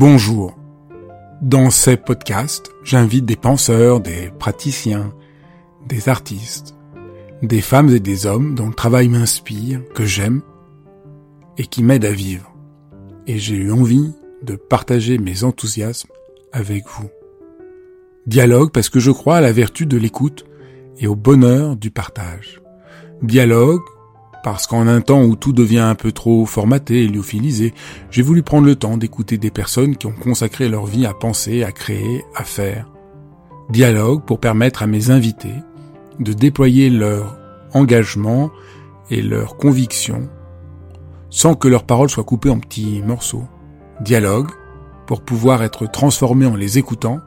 Bonjour. Dans ces podcasts, j'invite des penseurs, des praticiens, des artistes, des femmes et des hommes dont le travail m'inspire, que j'aime et qui m'aident à vivre. Et j'ai eu envie de partager mes enthousiasmes avec vous. Dialogue parce que je crois à la vertu de l'écoute et au bonheur du partage. Dialogue parce qu'en un temps où tout devient un peu trop formaté et lyophilisé, j'ai voulu prendre le temps d'écouter des personnes qui ont consacré leur vie à penser, à créer, à faire. Dialogue pour permettre à mes invités de déployer leur engagement et leur conviction sans que leurs paroles soient coupées en petits morceaux. Dialogue pour pouvoir être transformé en les écoutant,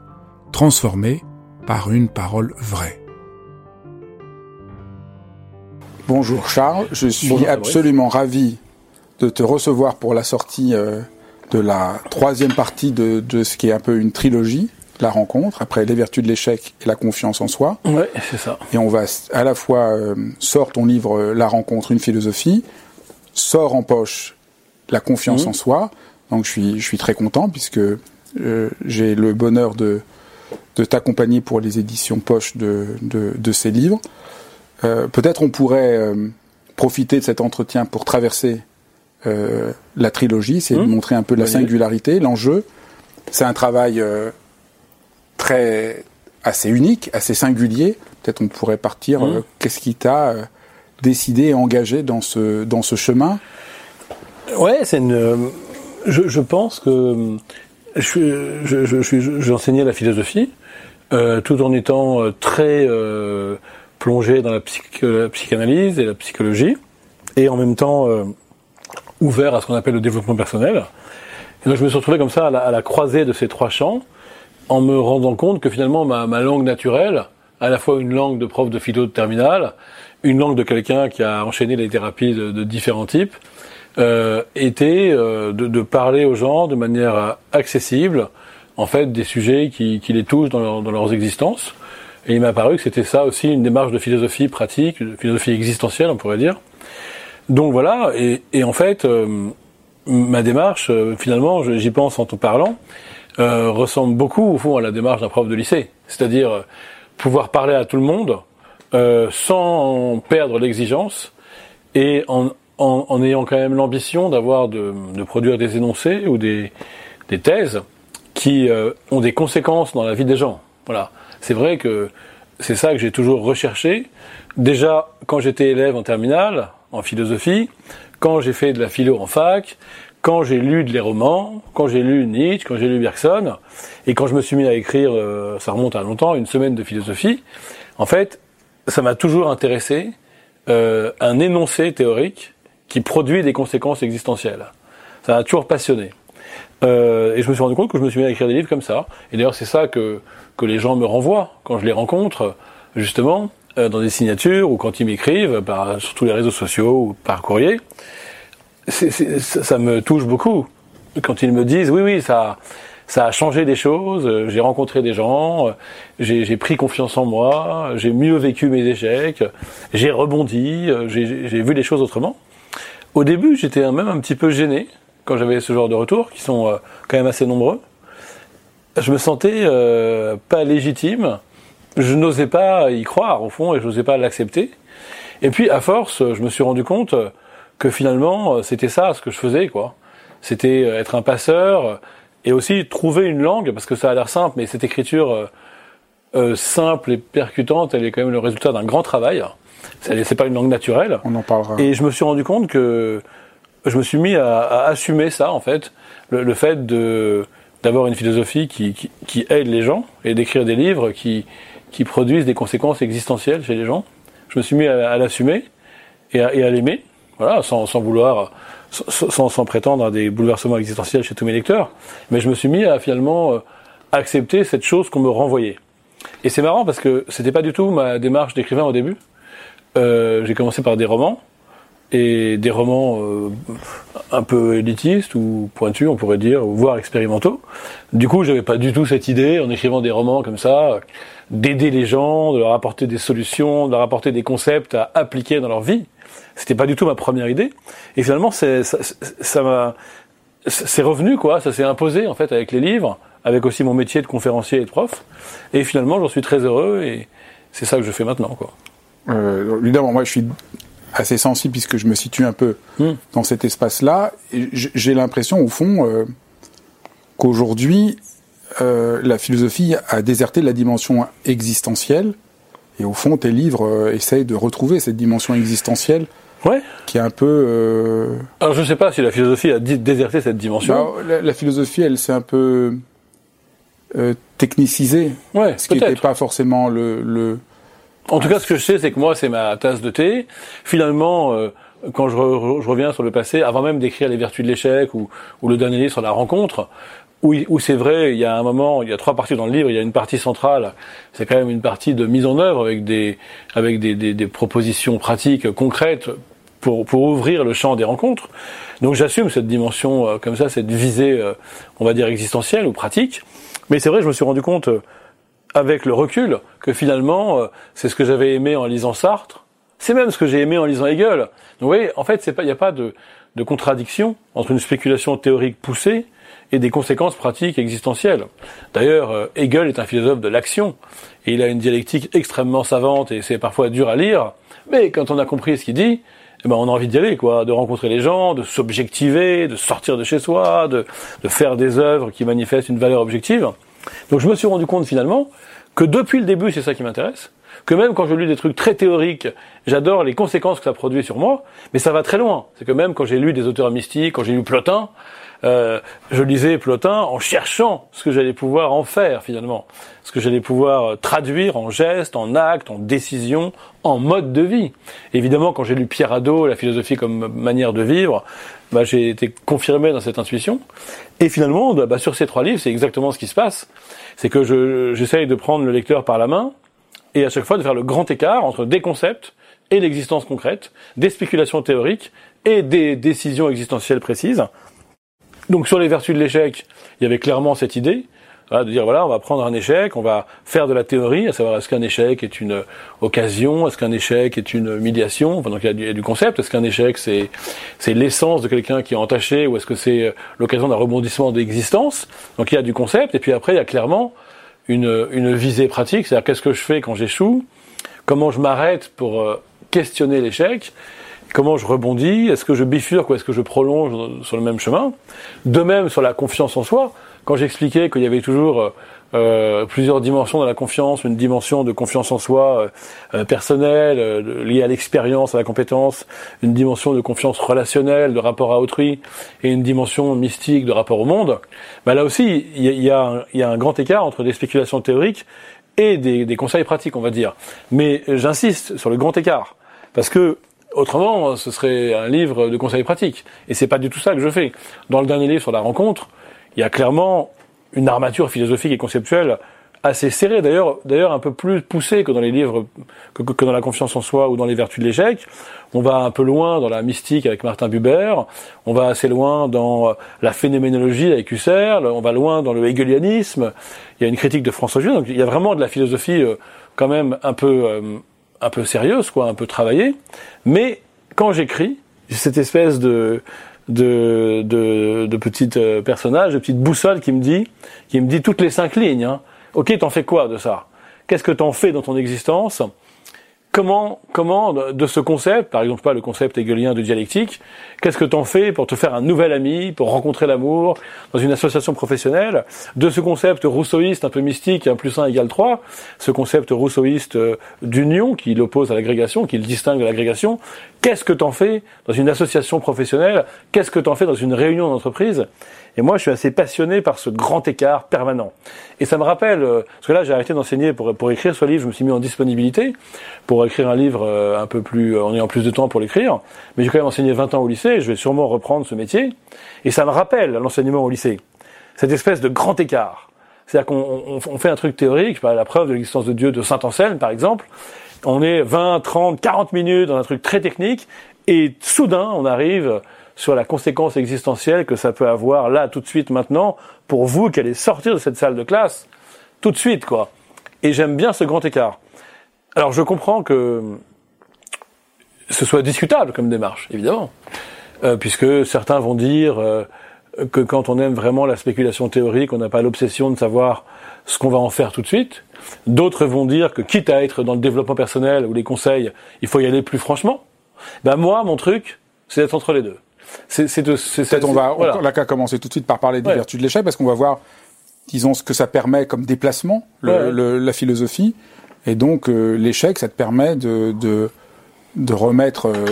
transformé par une parole vraie. Bonjour Charles, je suis absolument ravi de te recevoir pour la sortie euh, de la troisième partie de, ce qui est un peu une trilogie, la rencontre, après les vertus de l'échec et la confiance en soi. Oui, c'est ça. Et on va à la fois euh, sort ton livre euh, La rencontre, une philosophie, sort en poche la confiance mmh. en soi. Donc je suis, je suis très content puisque j'ai le bonheur de, de t'accompagner pour les éditions poche de ces livres. Euh, peut-être on pourrait euh, profiter de cet entretien pour traverser euh, la trilogie, c'est de mmh. montrer un peu la singularité, l'enjeu. C'est un travail très assez unique, assez singulier. Peut-être on pourrait partir. Mmh. Qu'est-ce qui t'a décidé et engagé dans ce dans ce chemin? Ouais, c'est une. Je, je, pense que je, je, je, j'enseignais la philosophie tout en étant très plongé dans la, psychanalyse et la psychologie, et en même temps euh, ouvert à ce qu'on appelle le développement personnel. Et donc je me suis retrouvé comme ça à la, croisée de ces trois champs, en me rendant compte que finalement ma, langue naturelle, à la fois une langue de prof de philo de terminale, une langue de quelqu'un qui a enchaîné les thérapies de, différents types, euh, était euh, de, parler aux gens de manière accessible, en fait, des sujets qui, les touchent dans leurs existences. Et il m'a paru que c'était ça aussi une démarche de philosophie pratique, de philosophie existentielle, on pourrait dire. Donc voilà, et, et en fait, euh, ma démarche, euh, finalement, j'y pense en te parlant, euh, ressemble beaucoup au fond à la démarche d'un prof de lycée. C'est-à-dire pouvoir parler à tout le monde sans perdre l'exigence et en, en, en, ayant quand même l'ambition d'avoir de, de, produire des énoncés ou des, des thèses qui ont des conséquences dans la vie des gens. Voilà c'est vrai que c'est ça que j'ai toujours recherché. Déjà, quand j'étais élève en terminale, en philosophie, quand j'ai fait de la philo en fac, quand j'ai lu des romans, quand j'ai lu Nietzsche, quand j'ai lu Bergson, et quand je me suis mis à écrire, euh, ça remonte à longtemps, une semaine de philosophie, en fait, ça m'a toujours intéressé euh, un énoncé théorique qui produit des conséquences existentielles. Ça m'a toujours passionné. Euh, et je me suis rendu compte que je me suis mis à écrire des livres comme ça. Et d'ailleurs, c'est ça que, que les gens me renvoient quand je les rencontre, justement, euh, dans des signatures ou quand ils m'écrivent, par, sur tous les réseaux sociaux ou par courrier. Ça me touche beaucoup. Quand ils me disent, oui, oui, ça, ça a changé des choses, j'ai rencontré des gens, j'ai pris confiance en moi, j'ai mieux vécu mes échecs, j'ai rebondi, j'ai vu les choses autrement. Au début, j'étais même un petit peu gêné quand j'avais ce genre de retours, qui sont euh, quand même assez nombreux, je me sentais euh, pas légitime. Je n'osais pas y croire au fond et je n'osais pas l'accepter. Et puis à force, je me suis rendu compte que finalement c'était ça ce que je faisais quoi. C'était euh, être un passeur et aussi trouver une langue parce que ça a l'air simple, mais cette écriture euh, simple et percutante, elle est quand même le résultat d'un grand travail. C'est pas une langue naturelle. On en parlera. Et je me suis rendu compte que je me suis mis à, à assumer ça en fait, le, le fait de d'avoir une philosophie qui, qui, qui, aide les gens et d'écrire des livres qui, qui produisent des conséquences existentielles chez les gens. Je me suis mis à, à l'assumer et à, et à l'aimer, voilà, sans, sans vouloir, sans, sans, prétendre à des bouleversements existentiels chez tous mes lecteurs, mais je me suis mis à finalement euh, accepter cette chose qu'on me renvoyait. Et c'est marrant parce que c'était pas du tout ma démarche d'écrivain au début. Euh, j'ai commencé par des romans, et des romans euh, un peu élitistes ou pointus, on pourrait dire, voire expérimentaux. Du coup, j'avais pas du tout cette idée, en écrivant des romans comme ça, d'aider les gens, de leur apporter des solutions, de leur apporter des concepts à appliquer dans leur vie. C'était pas du tout ma première idée. Et finalement, ça m'a c'est revenu, quoi, ça s'est imposé, en fait, avec les livres, avec aussi mon métier de conférencier et de prof. Et finalement, j'en suis très heureux et c'est ça que je fais maintenant, quoi. Euh, évidemment, moi, je suis assez sensible puisque je me situe un peu hmm. dans cet espace-là. J'ai l'impression, au fond, euh, qu'aujourd'hui, euh, la philosophie a déserté la dimension existentielle. Et au fond, tes livres euh, essayent de retrouver cette dimension existentielle. Ouais. Qui est un peu. Alors je ne sais pas si la philosophie a déserté cette dimension. Bah, la, philosophie, elle s'est un peu technicisée. Ouais, ce qui n'était pas forcément le, le, En tout cas, ce que je sais, c'est que moi, c'est ma tasse de thé. Finalement, euh, quand je, reviens sur le passé, avant même d'écrire les vertus de l'échec ou, ou le dernier livre sur la rencontre, où, où c'est vrai, il y a un moment, il y a trois parties dans le livre, il y a une partie centrale, c'est quand même une partie de mise en œuvre avec des, avec des, des, des propositions pratiques concrètes pour, pour ouvrir le champ des rencontres. Donc j'assume cette dimension euh, comme ça, cette visée, euh, on va dire existentielle ou pratique. Mais c'est vrai, je me suis rendu compte euh, avec le recul que finalement, c'est ce que j'avais aimé en lisant Sartre. C'est même ce que j'ai aimé en lisant Hegel. Donc vous voyez, en fait, il n'y a pas de, de contradiction entre une spéculation théorique poussée et des conséquences pratiques existentielles. D'ailleurs, euh, Hegel est un philosophe de l'action, et il a une dialectique extrêmement savante, et c'est parfois dur à lire, mais quand on a compris ce qu'il dit, eh ben on a envie d'y aller, quoi, de rencontrer les gens, de s'objectiver, de sortir de chez soi, de, de faire des œuvres qui manifestent une valeur objective. Donc je me suis rendu compte finalement que depuis le début, c'est ça qui m'intéresse, que même quand je lis des trucs très théoriques, j'adore les conséquences que ça produit sur moi, mais ça va très loin. C'est que même quand j'ai lu des auteurs mystiques, quand j'ai lu Plotin, euh, je lisais Plotin en cherchant ce que j'allais pouvoir en faire finalement, ce que j'allais pouvoir euh, traduire en gestes, en actes, en décisions, en mode de vie. Évidemment, quand j'ai lu Pierre Hadot, la philosophie comme manière de vivre, bah, j'ai été confirmé dans cette intuition. Et finalement, bah, sur ces trois livres, c'est exactement ce qui se passe. C'est que j'essaye de prendre le lecteur par la main et à chaque fois de faire le grand écart entre des concepts et l'existence concrète, des spéculations théoriques et des décisions existentielles précises. Donc sur les vertus de l'échec, il y avait clairement cette idée de dire voilà, on va prendre un échec, on va faire de la théorie, à savoir est-ce qu'un échec est une occasion, est-ce qu'un échec est une médiation, enfin, donc il y, a du, concept, est-ce qu'un échec c'est c'est l'essence de quelqu'un qui est entaché ou est-ce que c'est euh, l'occasion d'un rebondissement d'existence Donc il y a du concept et puis après il y a clairement une, une visée pratique, c'est-à-dire qu'est-ce que je fais quand j'échoue, comment je m'arrête pour euh, questionner l'échec comment je rebondis, est-ce que je bifurque ou est-ce que je prolonge sur le même chemin. De même sur la confiance en soi, quand j'expliquais qu'il y avait toujours euh, plusieurs dimensions dans la confiance, une dimension de confiance en soi euh, euh, personnelle, liée à l'expérience, à la compétence, une dimension de confiance relationnelle, de rapport à autrui, et une dimension mystique de rapport au monde, bah là aussi, il y a, y a, un grand écart entre des spéculations théoriques et des, des conseils pratiques, on va dire. Mais j'insiste sur le grand écart, parce que Autrement, ce serait un livre de conseils pratiques. Et c'est pas du tout ça que je fais. Dans le dernier livre sur la rencontre, il y a clairement une armature philosophique et conceptuelle assez serrée, d'ailleurs, d'ailleurs un peu plus poussée que dans les livres, que, que, dans la confiance en soi ou dans les vertus de l'échec. On va un peu loin dans la mystique avec Martin Buber, on va assez loin dans la phénoménologie avec Husserl, on va loin dans le hegelianisme. Il y a une critique de François Juin, donc il y a vraiment de la philosophie euh, quand même un peu euh, un peu sérieuse, quoi, un peu travaillée. Mais quand j'écris, cette espèce de de, de, de euh, personnage, de petite boussole qui me dit, qui me dit toutes les cinq lignes. Hein. Ok, t'en fais quoi de ça? Qu'est-ce que t'en fais dans ton existence? Comment, comment de ce concept, par exemple pas le concept hegelien de dialectique, qu'est-ce que t'en fais pour te faire un nouvel ami, pour rencontrer l'amour dans une association professionnelle? De ce concept rousseauiste un peu mystique, 1 plus 1 égale 3, ce concept rousseauiste euh, d'union qui l'oppose à l'agrégation, qui le distingue de l'agrégation, qu'est-ce que t'en fais dans une association professionnelle? Qu'est-ce que t'en fais dans une réunion d'entreprise? Et moi, je suis assez passionné par ce grand écart permanent. Et ça me rappelle, euh, parce que là, j'ai arrêté d'enseigner pour, pour écrire ce livre, je me suis mis en disponibilité pour écrire un livre euh, un peu plus, en ayant plus de temps pour l'écrire. Mais j'ai quand même enseigné 20 ans au lycée, je vais sûrement reprendre ce métier. Et ça me rappelle l'enseignement au lycée. Cette espèce de grand écart. C'est-à-dire qu'on on, fait un truc théorique, par la preuve de l'existence de Dieu de Saint Anselme, par exemple. On est 20, 30, 40 minutes dans un truc très technique, et soudain, on arrive sur la conséquence existentielle que ça peut avoir là, tout de suite, maintenant, pour vous qui allez sortir de cette salle de classe, tout de suite, quoi. Et j'aime bien ce grand écart. Alors je comprends que ce soit discutable comme démarche, évidemment, euh, puisque certains vont dire, euh, que quand on aime vraiment la spéculation théorique, on n'a pas l'obsession de savoir ce qu'on va en faire tout de suite. D'autres vont dire que quitte à être dans le développement personnel ou les conseils, il faut y aller plus franchement. Ben moi, mon truc, c'est d'être entre les deux. C'est, Peut-être on va, voilà. on, là qu'à commencer tout de suite par parler des vertus de l'échec, parce qu'on va voir, disons, ce que ça permet comme déplacement, le, la philosophie. Et donc, euh, l'échec, ça te permet de, de, de remettre euh,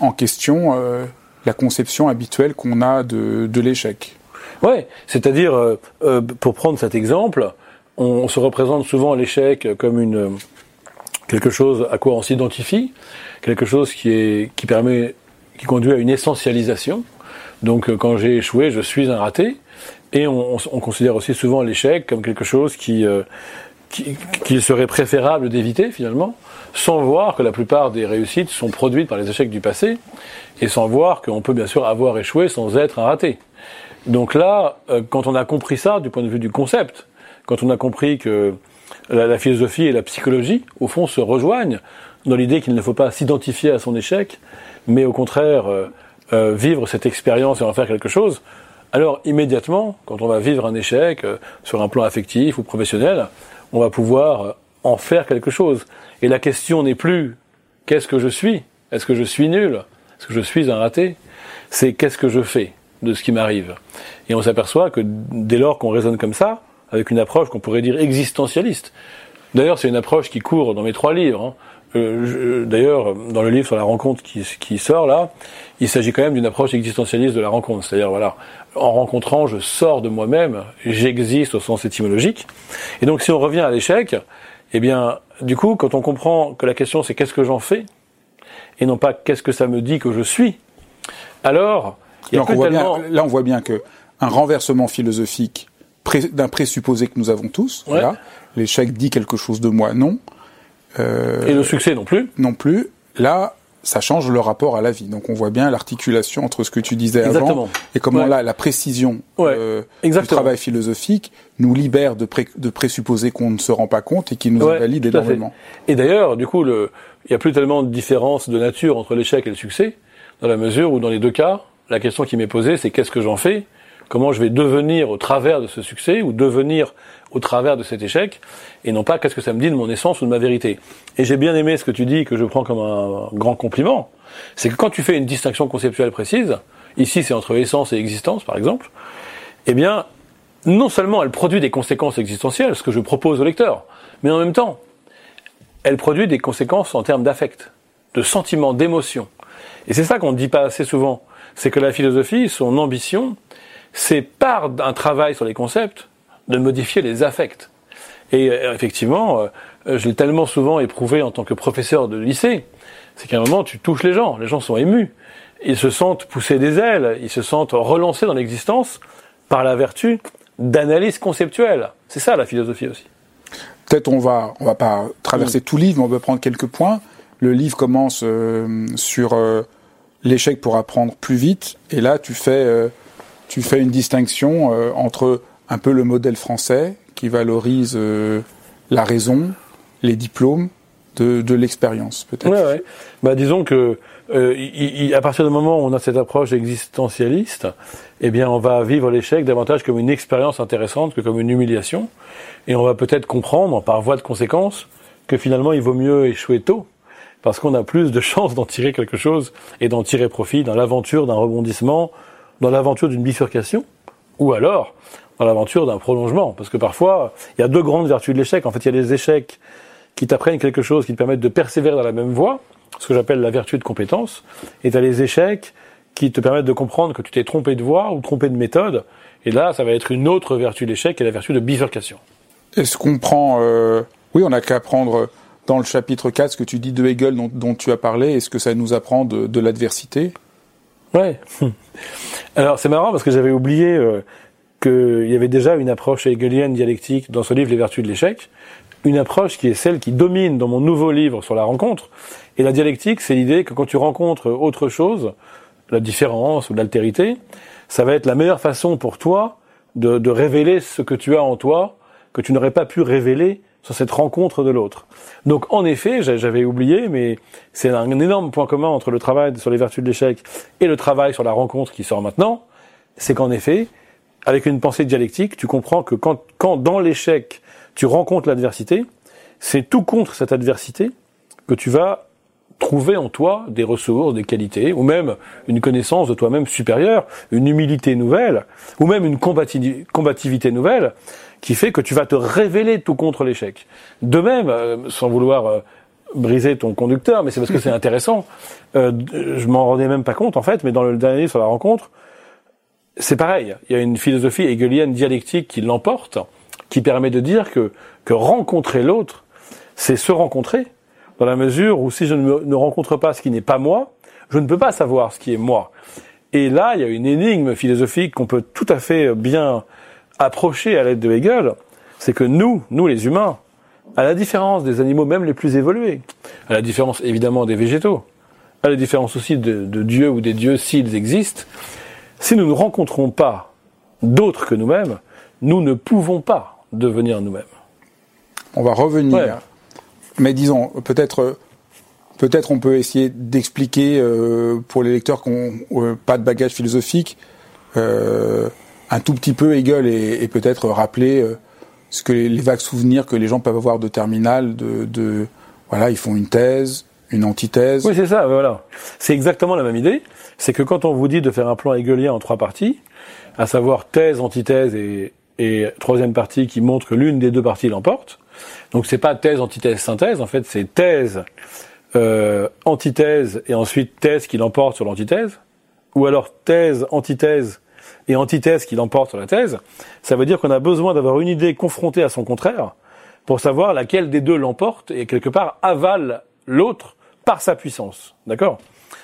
en question euh, la conception habituelle qu'on a de, de l'échec. Ouais, c'est-à-dire, pour prendre cet exemple, on, se représente souvent l'échec comme une quelque chose à quoi on s'identifie, quelque chose qui est qui permet qui conduit à une essentialisation. Donc euh, quand j'ai échoué, je suis un raté. Et on, on, considère aussi souvent l'échec comme quelque chose qui, euh, qui, qu'il serait préférable d'éviter finalement, sans voir que la plupart des réussites sont produites par les échecs du passé, et sans voir qu'on peut bien sûr avoir échoué sans être un raté. Donc là, euh, quand on a compris ça du point de vue du concept, quand on a compris que la, philosophie et la psychologie, au fond, se rejoignent dans l'idée qu'il ne faut pas s'identifier à son échec, mais au contraire euh, euh, vivre cette expérience et en faire quelque chose, alors immédiatement, quand on va vivre un échec euh, sur un plan affectif ou professionnel, on va pouvoir en faire quelque chose. Et la question n'est plus qu'est-ce que je suis? Est-ce que je suis nul? Est-ce que je suis un raté? C'est qu'est-ce que je fais de ce qui m'arrive? Et on s'aperçoit que dès lors qu'on raisonne comme ça, avec une approche qu'on pourrait dire existentialiste. D'ailleurs, c'est une approche qui court dans mes trois livres. Hein. Euh, D'ailleurs, dans le livre sur la rencontre qui, qui sort là, il s'agit quand même d'une approche existentialiste de la rencontre. C'est-à-dire, voilà, en rencontrant, je sors de moi-même, j'existe au sens étymologique. Et donc, si on revient à l'échec, eh bien, du coup, quand on comprend que la question c'est qu'est-ce que j'en fais, et non pas qu'est-ce que ça me dit que je suis, alors, il y a tellement... là, on voit bien que un renversement philosophique d'un présupposé que nous avons tous. L'échec dit quelque chose de moi, non. Euh, et le succès non plus. Non plus. Là, ça change le rapport à la vie. Donc on voit bien l'articulation entre ce que tu disais avant et comment là la précision euh, du travail philosophique nous libère de, de présupposés qu'on ne se rend pas compte et qui nous invalide énormément. Et d'ailleurs, du coup, il n'y a plus tellement de différence de nature entre l'échec et le succès, dans la mesure où dans les deux cas, la question qui m'est posée, c'est qu'est-ce que j'en fais? Comment je vais devenir au travers de ce succès ou devenir au travers de cet échec, et non pas qu'est-ce que ça me dit de mon essence ou de ma vérité. Et j'ai bien aimé ce que tu dis, que je prends comme un grand compliment, c'est que quand tu fais une distinction conceptuelle précise, ici c'est entre essence et existence par exemple, eh bien, non seulement elle produit des conséquences existentielles, ce que je propose au lecteur, mais en même temps, elle produit des conséquences en termes d'affect, de sentiment, d'émotion. Et c'est ça qu'on ne dit pas assez souvent, c'est que la philosophie, son ambition, c'est par un travail sur les concepts de modifier les affects. Et euh, effectivement, euh, je l'ai tellement souvent éprouvé en tant que professeur de lycée, c'est qu'à un moment, tu touches les gens, les gens sont émus, ils se sentent pousser des ailes, ils se sentent relancés dans l'existence par la vertu d'analyse conceptuelle. C'est ça la philosophie aussi. Peut-être on va on va pas traverser mm. tout le livre, mais on peut prendre quelques points. Le livre commence euh, sur l'échec pour apprendre plus vite, et là tu fais tu fais une distinction euh, entre un peu le modèle français qui valorise euh, la raison, les diplômes, de, de l'expérience peut-être. Ouais, ouais. Bah, disons que euh, à partir du moment où on a cette approche existentialiste, eh bien on va vivre l'échec davantage comme une expérience intéressante que comme une humiliation, et on va peut-être comprendre par voie de conséquence que finalement il vaut mieux échouer tôt parce qu'on a plus de chances d'en tirer quelque chose et d'en tirer profit dans l'aventure d'un rebondissement dans l'aventure d'une bifurcation, ou alors dans l'aventure d'un prolongement. Parce que parfois, il y a deux grandes vertus de l'échec. En fait, il y a les échecs qui t'apprennent quelque chose, qui te permettent de persévérer dans la même voie, ce que j'appelle la vertu de compétence, et tu as les échecs qui te permettent de comprendre que tu t'es trompé de voie ou trompé de méthode, et là, ça va être une autre vertu de l'échec, qui est la vertu de bifurcation. Est-ce qu'on prend... Euh... Oui, on n'a qu'à prendre dans le chapitre 4 ce que tu dis de Hegel dont, tu as parlé, est-ce que ça nous apprend de l'adversité? Ouais. Alors c'est marrant parce que j'avais oublié euh, qu'il y avait déjà une approche hegelienne dialectique dans ce livre Les Vertus de l'échec, une approche qui est celle qui domine dans mon nouveau livre sur la rencontre. Et la dialectique, c'est l'idée que quand tu rencontres autre chose, la différence ou l'altérité, ça va être la meilleure façon pour toi de, de révéler ce que tu as en toi que tu n'aurais pas pu révéler sur cette rencontre de l'autre. Donc en effet, j'avais oublié, mais c'est un énorme point commun entre le travail sur les vertus de l'échec et le travail sur la rencontre qui sort maintenant, c'est qu'en effet, avec une pensée dialectique, tu comprends que quand, quand dans l'échec, tu rencontres l'adversité, c'est tout contre cette adversité que tu vas trouver en toi des ressources, des qualités, ou même une connaissance de toi-même supérieure, une humilité nouvelle, ou même une combativité nouvelle, qui fait que tu vas te révéler tout contre l'échec. De même, euh, sans vouloir euh, briser ton conducteur, mais c'est parce que c'est intéressant, euh, je m'en rendais même pas compte en fait, mais dans le dernier livre sur la rencontre, c'est pareil. Il y a une philosophie hegelienne dialectique qui l'emporte, qui permet de dire que, que rencontrer l'autre, c'est se rencontrer, dans la mesure où si je ne, ne rencontre pas ce qui n'est pas moi, je ne peux pas savoir ce qui est moi. Et là, il y a une énigme philosophique qu'on peut tout à fait bien approcher à l'aide de Hegel, c'est que nous, nous les humains, à la différence des animaux même les plus évolués, à la différence évidemment des végétaux, à la différence aussi de, de Dieu ou des dieux s'ils existent, si nous ne rencontrons pas d'autres que nous-mêmes, nous ne pouvons pas devenir nous-mêmes. On va revenir. Mais disons, peut-être, peut-être on peut essayer d'expliquer euh, pour les lecteurs qui n'ont euh, pas de bagage philosophique euh, un tout petit peu Hegel et, et peut-être rappeler ce que les, les, vagues souvenirs que les gens peuvent avoir de terminal, de, de voilà, ils font une thèse, une antithèse. Oui, c'est ça, voilà. C'est exactement la même idée. C'est que quand on vous dit de faire un plan hegelien en trois parties, à savoir thèse, antithèse et, et troisième partie qui montre que l'une des deux parties l'emporte. Donc c'est pas thèse, antithèse, synthèse. En fait, c'est thèse, euh, antithèse et ensuite thèse qui l'emporte sur l'antithèse, ou alors thèse, antithèse et antithèse qui l'emporte sur la thèse. Ça veut dire qu'on a besoin d'avoir une idée confrontée à son contraire pour savoir laquelle des deux l'emporte et quelque part avale l'autre par sa puissance. D'accord?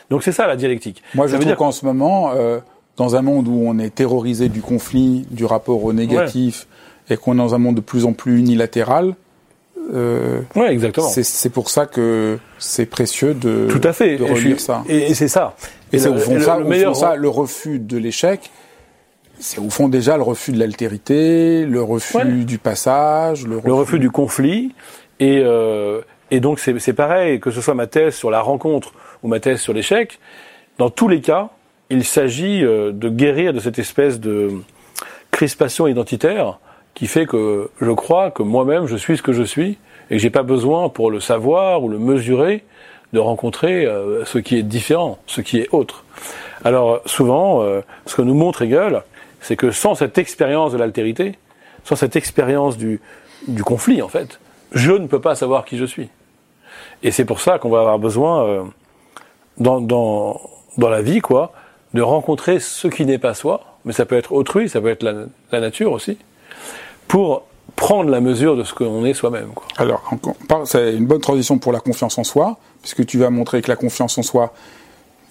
Donc c'est ça la dialectique. Moi je ça trouve dire... qu'en ce moment, euh, dans un monde où on est terrorisé du conflit, du rapport au négatif, ouais. et qu'on est dans un monde de plus en plus unilatéral, euh, ouais, exactement. C'est pour ça que c'est précieux de, Tout à fait. de relire et ça. Et, et c'est ça. Et, et c'est au fond, ça, le, au fond ça, le refus de l'échec, c'est au fond déjà le refus de l'altérité, le refus ouais. du passage, le refus... le refus... du conflit. Et, euh, et donc c'est pareil, que ce soit ma thèse sur la rencontre ou ma thèse sur l'échec, dans tous les cas, il s'agit euh, de guérir de cette espèce de crispation identitaire qui fait que je crois que moi-même je suis ce que je suis et que j'ai pas besoin pour le savoir ou le mesurer de rencontrer euh, ce qui est différent, ce qui est autre. Alors souvent, euh, ce que nous montre Hegel, c'est que sans cette expérience de l'altérité, sans cette expérience du, du conflit en fait, je ne peux pas savoir qui je suis. Et c'est pour ça qu'on va avoir besoin euh, dans, dans, dans la vie quoi, de rencontrer ce qui n'est pas soi, mais ça peut être autrui, ça peut être la, la nature aussi pour prendre la mesure de ce qu'on est soi-même. Alors, c'est une bonne transition pour la confiance en soi, puisque tu vas montrer que la confiance en soi,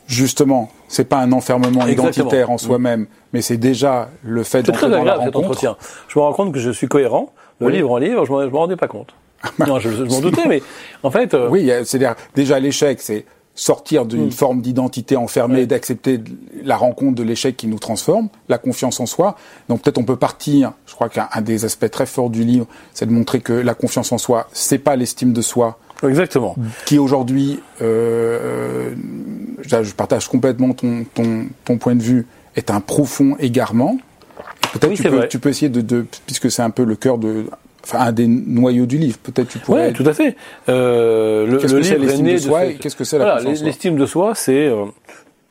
justement, c'est pas un enfermement Exactement. identitaire en soi-même, mais c'est déjà le fait d'entrer dans la rencontre. Cet entretien. Je me rends compte que je suis cohérent, de oui. livre en livre, je ne m'en rendais pas compte. non, je, je m'en doutais, mais en fait... Euh... Oui, c'est-à-dire, déjà l'échec, c'est sortir d'une mmh. forme d'identité enfermée, ouais. d'accepter la rencontre de l'échec qui nous transforme, la confiance en soi. Donc peut-être on peut partir, je crois qu'un des aspects très forts du livre, c'est de montrer que la confiance en soi, c'est pas l'estime de soi. Exactement. Qui aujourd'hui, euh, je partage complètement ton, ton, ton point de vue, est un profond égarement. Peut-être oui, tu, tu, peux essayer de, de puisque c'est un peu le cœur de enfin un des noyaux du livre. Peut-être tu pourrais. Oui, tout à fait. Euh, le, qu'est-ce le que c'est l'estime de soi ce... Qu'est-ce que c'est la voilà, L'estime de soi, c'est euh,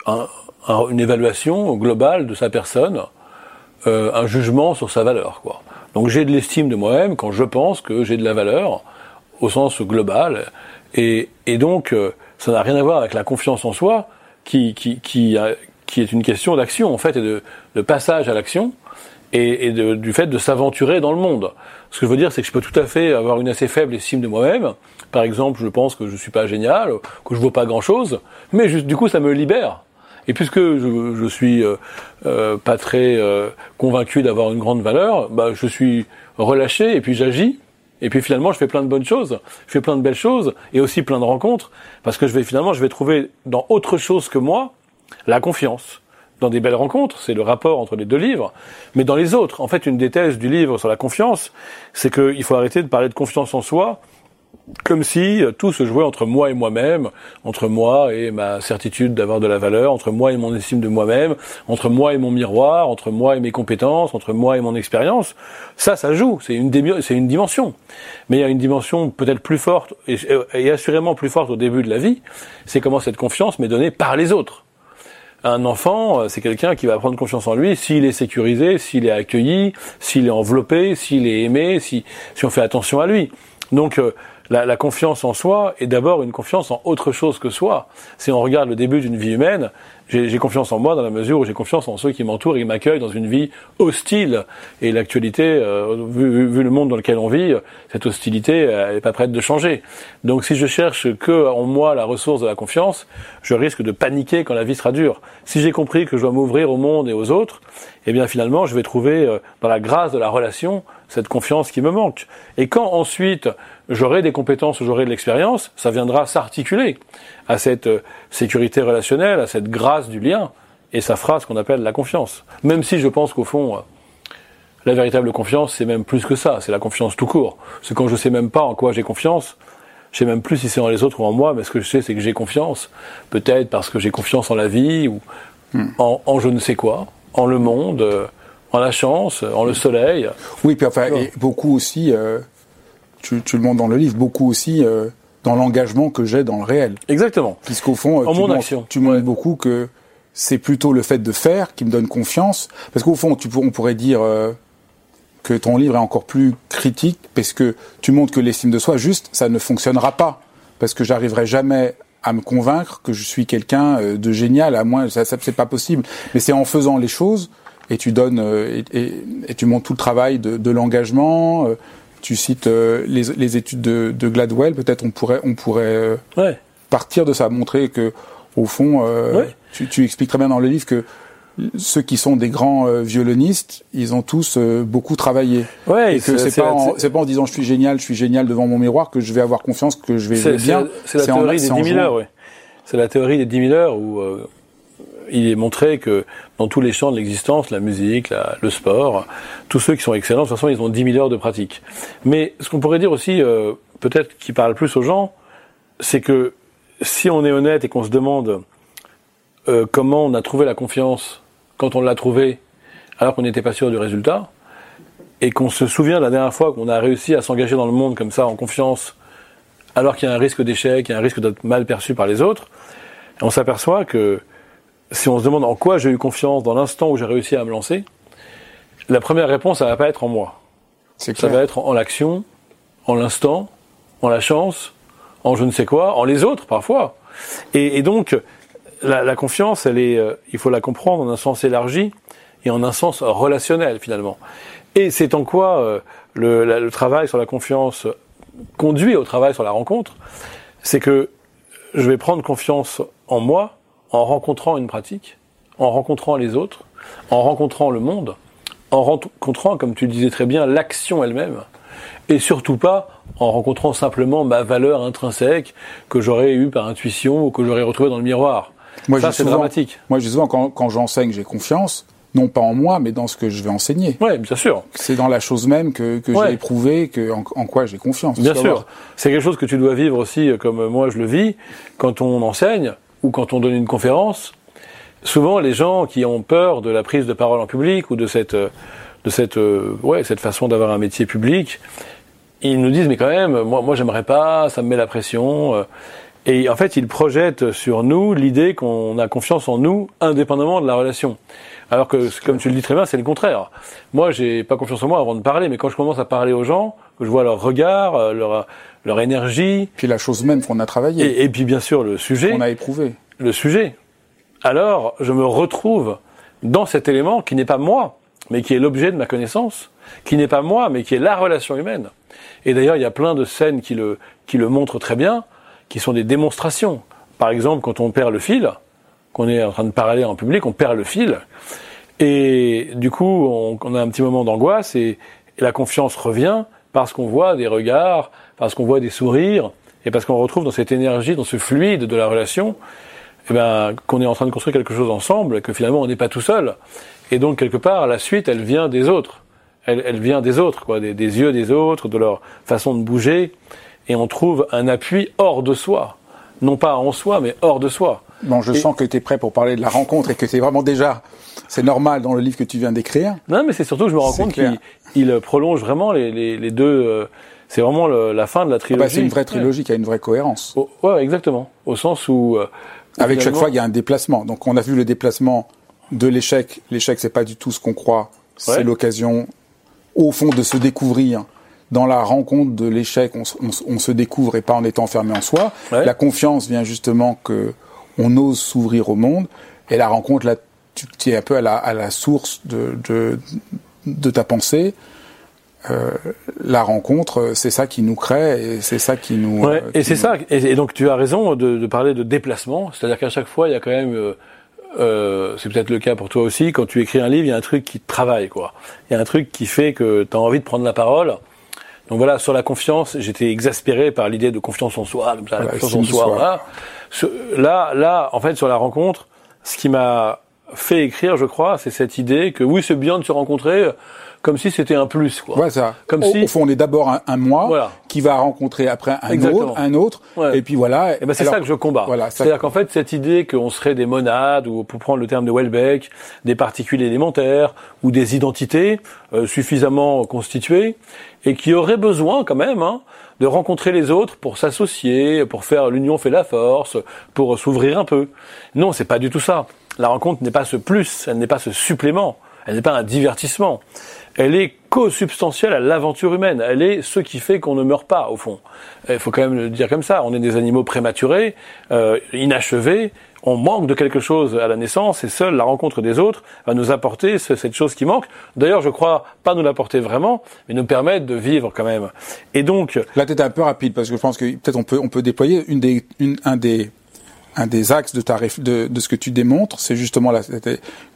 un, un, une évaluation globale de sa personne, euh, un jugement sur sa valeur, quoi. Donc j'ai de l'estime de moi-même quand je pense que j'ai de la valeur au sens global, et, et donc euh, ça n'a rien à voir avec la confiance en soi, qui qui qui, a, qui est une question d'action en fait et de, de passage à l'action et, et de, du fait de s'aventurer dans le monde. Ce que je veux dire, c'est que je peux tout à fait avoir une assez faible estime de moi-même. Par exemple, je pense que je suis pas génial, que je vaux pas grand-chose, mais juste, du coup, ça me libère. Et puisque je, je suis euh, euh, pas très euh, convaincu d'avoir une grande valeur, bah, je suis relâché et puis j'agis. Et puis finalement, je fais plein de bonnes choses, je fais plein de belles choses et aussi plein de rencontres, parce que je vais finalement, je vais trouver dans autre chose que moi la confiance dans des belles rencontres, c'est le rapport entre les deux livres, mais dans les autres. En fait, une des thèses du livre sur la confiance, c'est qu'il faut arrêter de parler de confiance en soi comme si euh, tout se jouait entre moi et moi-même, entre moi et ma certitude d'avoir de la valeur, entre moi et mon estime de moi-même, entre moi et mon miroir, entre moi et mes compétences, entre moi et mon expérience. Ça, ça joue, c'est une, dimension. Mais il y a une dimension peut-être plus forte, et, et assurément plus forte au début de la vie, c'est comment cette confiance m'est donnée par les autres. Un enfant, euh, c'est quelqu'un qui va prendre confiance en lui s'il est sécurisé, s'il est accueilli, s'il est enveloppé, s'il est aimé, si, on fait attention à lui. Donc euh, la, la, confiance en soi est d'abord une confiance en autre chose que soi. Si on regarde le début d'une vie humaine, j'ai confiance en moi dans la mesure où j'ai confiance en ceux qui m'entourent et m'accueillent dans une vie hostile. Et l'actualité, euh, vu, vu, le monde dans lequel on vit, cette hostilité n'est pas prête de changer. Donc si je cherche que en moi la ressource de la confiance, je risque de paniquer quand la vie sera dure. Si j'ai compris que je dois m'ouvrir au monde et aux autres, eh bien finalement je vais trouver euh, dans la grâce de la relation cette confiance qui me manque. Et quand ensuite j'aurai des compétences j'aurai de l'expérience, ça viendra s'articuler à cette euh, sécurité relationnelle, à cette grâce du lien, et ça fera ce qu'on appelle la confiance. Même si je pense qu'au fond, euh, la véritable confiance, c'est même plus que ça, c'est la confiance tout court. C'est quand je sais même pas en quoi j'ai confiance, je sais même plus si c'est en les autres ou en moi, mais ce que je sais, c'est que j'ai confiance. Peut-être parce que j'ai confiance en la vie, ou hmm. en, je ne sais quoi, en le monde, euh, en la chance, en le soleil. Oui, puis enfin, et beaucoup aussi, tu, tu, le montres dans le livre, beaucoup aussi euh, dans l'engagement que j'ai dans le réel. Exactement. Puisqu'au fond, en tu, mon action. tu montres beaucoup que c'est plutôt le fait de faire qui me donne confiance. Parce qu'au fond, tu, on pourrait dire euh, que ton livre est encore plus critique parce que tu montres que l'estime de soi, juste, ça ne fonctionnera pas. Parce que j'arriverai jamais à me convaincre que je suis quelqu'un euh, de génial, à moins, ça, ça c'est pas possible. Mais c'est en faisant les choses et tu donnes et, et, et, tu montres tout le travail de, de l'engagement, tu cites euh, les, les, études de, de Gladwell. Peut-être on pourrait, on pourrait euh, ouais. partir de ça, montrer que au fond, euh, ouais. tu, tu, expliques très bien dans le livre que ceux qui sont des grands violonistes, ils ont tous beaucoup travaillé. Ouais, et que c'est pas, en, pas en disant je suis génial, je suis génial devant mon miroir que je vais avoir confiance que je vais jouer bien. C'est la théorie des 10 000 heures, oui. C'est la théorie des 10 000 heures où il est montré que dans tous les champs de l'existence, la musique, le sport, tous ceux qui sont excellents, de toute façon, ils ont 10 000 heures de pratique. Mais ce qu'on pourrait dire aussi, euh, peut-être qui parle plus aux gens, c'est que si on est honnête et qu'on se demande euh, comment on a trouvé la confiance quand on l'a trouvée alors qu'on n'était pas sûr du résultat, et qu'on se souvient de la dernière fois qu'on a réussi à s'engager dans le monde comme ça en confiance, alors qu'il y a un risque d'échec, il y a un risque d'être mal perçu par les autres, on s'aperçoit que si on se demande en quoi j'ai eu confiance dans l'instant où j'ai réussi à me lancer, la première réponse, ça va pas être en moi. Ça va être en l'action, en l'instant, en la chance, en je ne sais quoi, en les autres parfois. Et, et donc, la, la, confiance, elle est, euh, il faut la comprendre en un sens élargi et en un sens relationnel finalement. Et c'est en quoi euh, le, la, le travail sur la confiance conduit au travail sur la rencontre, c'est que je vais prendre confiance en moi en rencontrant une pratique, en rencontrant les autres, en rencontrant le monde, en rencontrant, comme tu le disais très bien, l'action elle-même, et surtout pas en rencontrant simplement ma valeur intrinsèque que j'aurais eue par intuition ou que j'aurais retrouvée dans le miroir. Moi, Ça, c'est dramatique. Moi, justement, quand, quand j'enseigne, j'ai confiance, non pas en moi, mais dans ce que je vais enseigner. Oui, bien sûr. C'est dans la chose même que, que Ouais. j'ai éprouvé, que, en, en quoi j'ai confiance. Bien sûr. C'est quelque chose que tu dois vivre aussi, euh, comme moi je le vis, quand on enseigne ou quand on donne une conférence. Souvent, les gens qui ont peur de la prise de parole en public ou de cette, euh, de cette, euh, ouais, cette façon d'avoir un métier public, ils nous disent mais quand même, moi, moi j'aimerais pas, ça me met la pression. euh. Et en fait, ils projettent sur nous l'idée qu'on a confiance en nous, indépendamment de la relation. Alors que, comme tu le dis très bien, c'est le contraire. Moi, j'ai pas confiance en moi avant de parler, mais quand je commence à parler aux gens, que je vois leur regard, euh, leur, leur énergie, Puis la chose même qu'on a travaillé, et, et puis bien sûr le sujet, qu'on a éprouvé. le sujet. Alors, je me retrouve dans cet élément qui n'est pas moi, mais qui est l'objet de ma connaissance, qui n'est pas moi, mais qui est la relation humaine. Et d'ailleurs, il y a plein de scènes qui le, qui le montrent très bien, qui sont des démonstrations. Par exemple, quand on perd le fil, qu'on est en train de parler en public, on perd le fil. Et du coup, on, on a un petit moment d'angoisse et, et la confiance revient parce qu'on voit des regards, parce qu'on voit des sourires, et parce qu'on retrouve dans cette énergie, dans ce fluide de la relation, eh ben, qu'on est en train de construire quelque chose ensemble, et que finalement on n'est pas tout seul. Et donc quelque part, la suite, elle vient des autres. Elle, elle vient des autres, quoi, des, des yeux des autres, de leur façon de bouger. et on trouve un appui hors de soi. Non pas en soi, mais hors de soi. Bon, je sens que tu es prêt pour parler de la rencontre et que c'est vraiment déjà, c'est normal dans le livre que tu viens d'écrire. Non, mais c'est surtout que je me rends compte qu'il prolonge vraiment les, les, les deux. Euh, c'est vraiment le, la fin de la trilogie. Ah bah, c'est une vraie trilogie qui a une vraie cohérence. Oh, ouais, exactement. Au sens où. Euh, Avec chaque fois, il y a un déplacement. Donc, on a vu le déplacement de l'échec. L'échec, c'est pas du tout ce qu'on croit. C'est l'occasion, au fond, de se découvrir. Dans la rencontre de l'échec, on, on, on, se découvre et pas en étant enfermé en soi. La confiance vient justement que on ose s'ouvrir au monde. Et la rencontre, là, tu, es un peu à la, à la source de, de, de ta pensée. Euh, la rencontre, c'est ça qui nous crée et c'est ça qui nous. Ouais, euh, et c'est ça. Et, donc tu as raison de, de parler de déplacement, c'est-à-dire qu'à chaque fois il y a quand même. Euh, euh, c'est peut-être le cas pour toi aussi. Quand tu écris un livre, il y a un truc qui te travaille, quoi. Il y a un truc qui fait que tu as envie de prendre la parole. Donc voilà, sur la confiance, j'étais exaspéré par l'idée de confiance en soi, comme ça, la confiance en soi. Voilà. Là, là, en fait, sur la rencontre, ce qui m'a fait écrire, je crois, c'est cette idée que oui, c'est bien de se rencontrer, comme si c'était un plus. Quoi. Ouais, ça. Comme au, si... au fond, on est d'abord un, un moi qui va rencontrer après un autre, un autre, et puis voilà. Et ben c'est ça que je combats. Voilà, C'est-à-dire qu'en fait, cette idée qu'on serait des monades, ou pour prendre le terme de Welbeck, des particules élémentaires, ou des identités euh, suffisamment constituées, et qui auraient besoin quand même hein, de rencontrer les autres pour s'associer, pour faire l'union fait la force, pour s'ouvrir un peu. Non, c'est pas du tout ça. La rencontre n'est pas ce plus, elle n'est pas ce supplément, elle n'est pas un divertissement elle est co-substantielle à l'aventure humaine. Elle est ce qui fait qu'on ne meurt pas, au fond. Il faut quand même le dire comme ça. On est des animaux prématurés, euh, inachevés. On manque de quelque chose à la naissance et seule la rencontre des autres va nous apporter cette chose qui manque. D'ailleurs, je crois pas nous l'apporter vraiment, mais nous permettre de vivre quand même. Et donc. Là, tu un peu rapide parce que je pense que peut-être on peut, on peut déployer une des, une, un des un des axes de, ta, de, de ce que tu démontres, c'est justement la,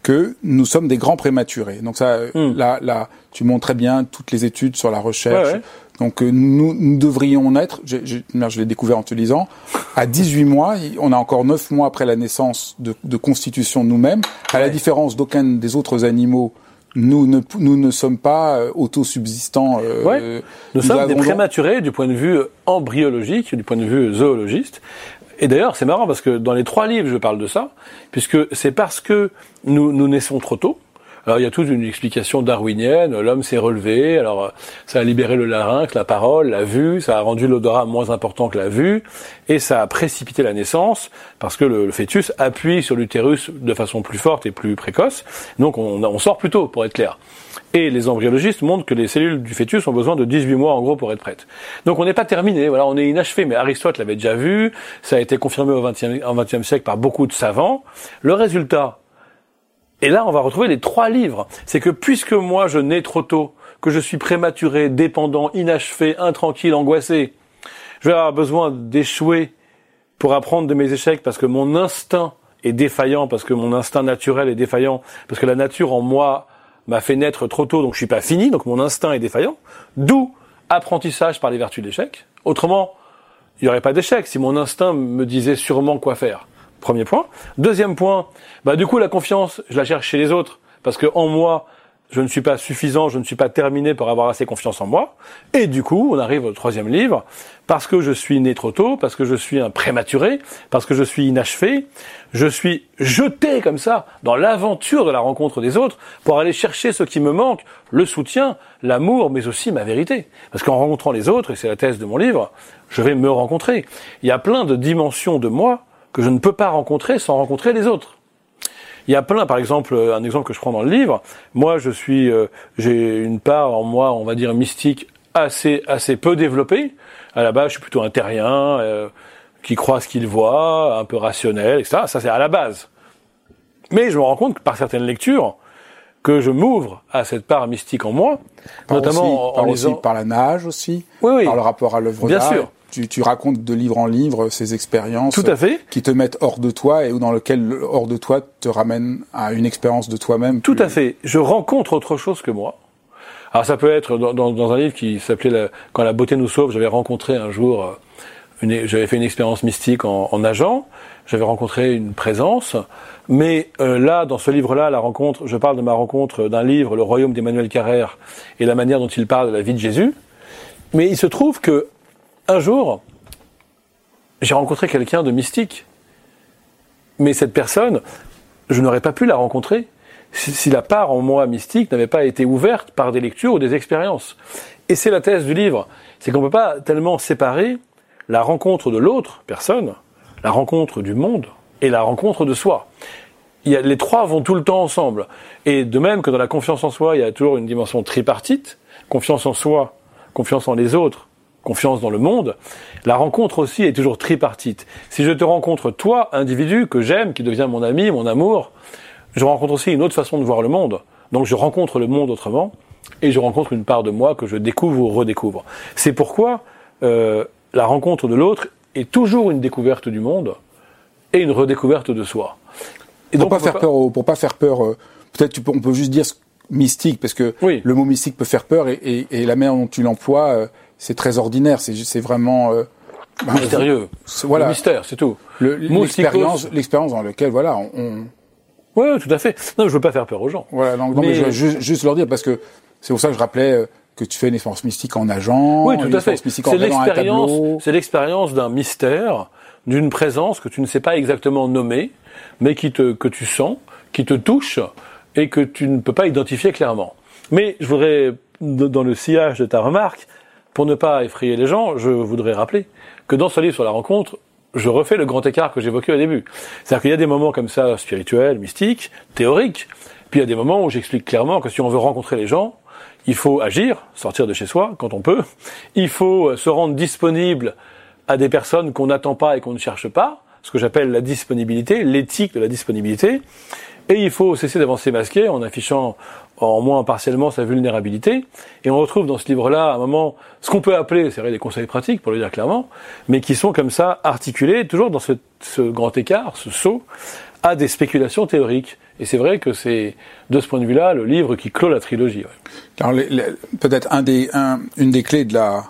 que nous sommes des grands prématurés. Donc ça, hmm. là, là, tu montres très bien toutes les études sur la recherche. Donc euh, nous, nous, devrions en être, je, je, je l'ai découvert en te lisant, à 18 mois, on a encore 9 mois après la naissance de, de constitution nous-mêmes, à la différence d'aucun des autres animaux nous ne, nous ne sommes pas euh, autosubsistants. Euh, nous, nous, sommes des prématurés du point de vue embryologique, du point de vue zoologiste. Et d'ailleurs, c'est marrant parce que dans les trois livres, je parle de ça, puisque c'est parce que nous, nous naissons trop tôt. Alors il y a toute une explication darwinienne, l'homme s'est relevé, alors ça a libéré le larynx, la parole, la vue, ça a rendu l'odorat moins important que la vue, et ça a précipité la naissance, parce que le, fœtus appuie sur l'utérus de façon plus forte et plus précoce, donc on, sort plus tôt, pour être clair. Et les embryologistes montrent que les cellules du fœtus ont besoin de 18 mois en gros pour être prêtes. Donc on n'est pas terminé, voilà, on est inachevé, mais Aristote l'avait déjà vu, ça a été confirmé au XXe siècle par beaucoup de savants. Le résultat, et là on va retrouver les trois livres, c'est que puisque moi je nais trop tôt, que je suis prématuré, dépendant, inachevé, intranquille, angoissé, je vais avoir besoin d'échouer pour apprendre de mes échecs parce que mon instinct est défaillant, parce que mon instinct naturel est défaillant, parce que la nature en moi m'a fait naître trop tôt, donc je suis pas fini, donc mon instinct est défaillant. D'où apprentissage par les vertus de l'échec. Autrement, il n'y aurait pas d'échec si mon instinct me disait sûrement quoi faire. Premier point. Deuxième point, bah du coup la confiance, je la cherche chez les autres parce que en moi, je ne suis pas suffisant, je ne suis pas terminé pour avoir assez confiance en moi. Et du coup, on arrive au troisième livre, parce que je suis né trop tôt, parce que je suis un prématuré, parce que je suis inachevé, je suis jeté comme ça dans l'aventure de la rencontre des autres pour aller chercher ce qui me manque, le soutien, l'amour, mais aussi ma vérité. Parce qu'en rencontrant les autres, et c'est la thèse de mon livre, je vais me rencontrer. Il y a plein de dimensions de moi que je ne peux pas rencontrer sans rencontrer les autres. Il y a plein, par exemple, un exemple que je prends dans le livre. Moi, je suis, euh, j'ai une part en moi, on va dire mystique, assez assez peu développée. À la base, je suis plutôt un terrien euh, qui croit ce qu'il voit, un peu rationnel, etc. Ça, c'est à la base. Mais je me rends compte que par certaines lectures, que je m'ouvre à cette part mystique en moi, notamment en, lisant... par la nage aussi, oui, oui. par le rapport à l'œuvre d'art. Bien sûr tu, tu, racontes de livre en livre ces expériences Tout à fait. qui te mettent hors de toi et dans lequel hors de toi te ramène à une expérience de toi-même. Tout à fait. Je rencontre autre chose que moi. Alors ça peut être dans, dans, dans un livre qui s'appelait Quand la beauté nous sauve. J'avais rencontré un jour, euh, j'avais fait une expérience mystique en, en nageant. J'avais rencontré une présence. Mais euh, là, dans ce livre-là, la rencontre, je parle de ma rencontre d'un livre, Le Royaume d'Emmanuel Carrère, et la manière dont il parle de la vie de Jésus. Mais il se trouve que Un jour, j'ai rencontré quelqu'un de mystique. Mais cette personne, je n'aurais pas pu la rencontrer si, la part en moi mystique n'avait pas été ouverte par des lectures ou des expériences. Et c'est la thèse du livre. C'est qu'on ne peut pas tellement séparer la rencontre de l'autre personne, la rencontre du monde et la rencontre de soi. Les trois vont tout le temps ensemble. Et de même que dans la confiance en soi, il y a toujours une dimension tripartite, confiance en soi, confiance en les autres, confiance dans le monde, la rencontre aussi est toujours tripartite. Si je te rencontre toi, individu, que j'aime, qui devient mon ami, mon amour, je rencontre aussi une autre façon de voir le monde. Donc je rencontre le monde autrement, et je rencontre une part de moi que je découvre ou redécouvre. C'est pourquoi euh, la rencontre de l'autre est toujours une découverte du monde et une redécouverte de soi. Et pour, donc, pas faire Peur, pour pas faire peur, euh, peut-être on peut juste dire mystique, parce que le mot mystique peut faire peur, et, la manière dont tu l'emploies, euh, c'est très ordinaire, c'est vraiment... Euh, mystérieux. Voilà. Le mystère, c'est tout. L'expérience, l'expérience dans laquelle, voilà, on... Oui, tout à fait. Non, je veux pas faire peur aux gens. Voilà, non, mais, je veux juste, leur dire, parce que c'est pour ça que je rappelais que tu fais une expérience mystique en nageant. Oui, tout à fait. C'est l'expérience, c'est l'expérience d'un mystère, d'une présence que tu ne sais pas exactement nommer, mais qui te, que tu sens, qui te touche et que tu ne peux pas identifier clairement. Mais je voudrais, dans le sillage de ta remarque, pour ne pas effrayer les gens, je voudrais rappeler que dans ce livre sur la rencontre, je refais le grand écart que j'évoquais au début. C'est-à-dire qu'il y a des moments comme ça, spirituels, mystiques, théoriques, puis il y a des moments où j'explique clairement que si on veut rencontrer les gens, il faut agir, sortir de chez soi quand on peut, il faut se rendre disponible à des personnes qu'on n'attend pas et qu'on ne cherche pas, ce que j'appelle la disponibilité, l'éthique de la disponibilité. Et il faut cesser d'avancer masqué en affichant en moins partiellement sa vulnérabilité. Et on retrouve dans ce livre-là un moment, ce qu'on peut appeler, c'est vrai, des conseils pratiques, pour le dire clairement, mais qui sont comme ça articulés, toujours dans ce, grand écart, ce saut, à des spéculations théoriques. Et c'est vrai que c'est, de ce point de vue-là, le livre qui clôt la trilogie. Peut-être un des, un, une des clés de la,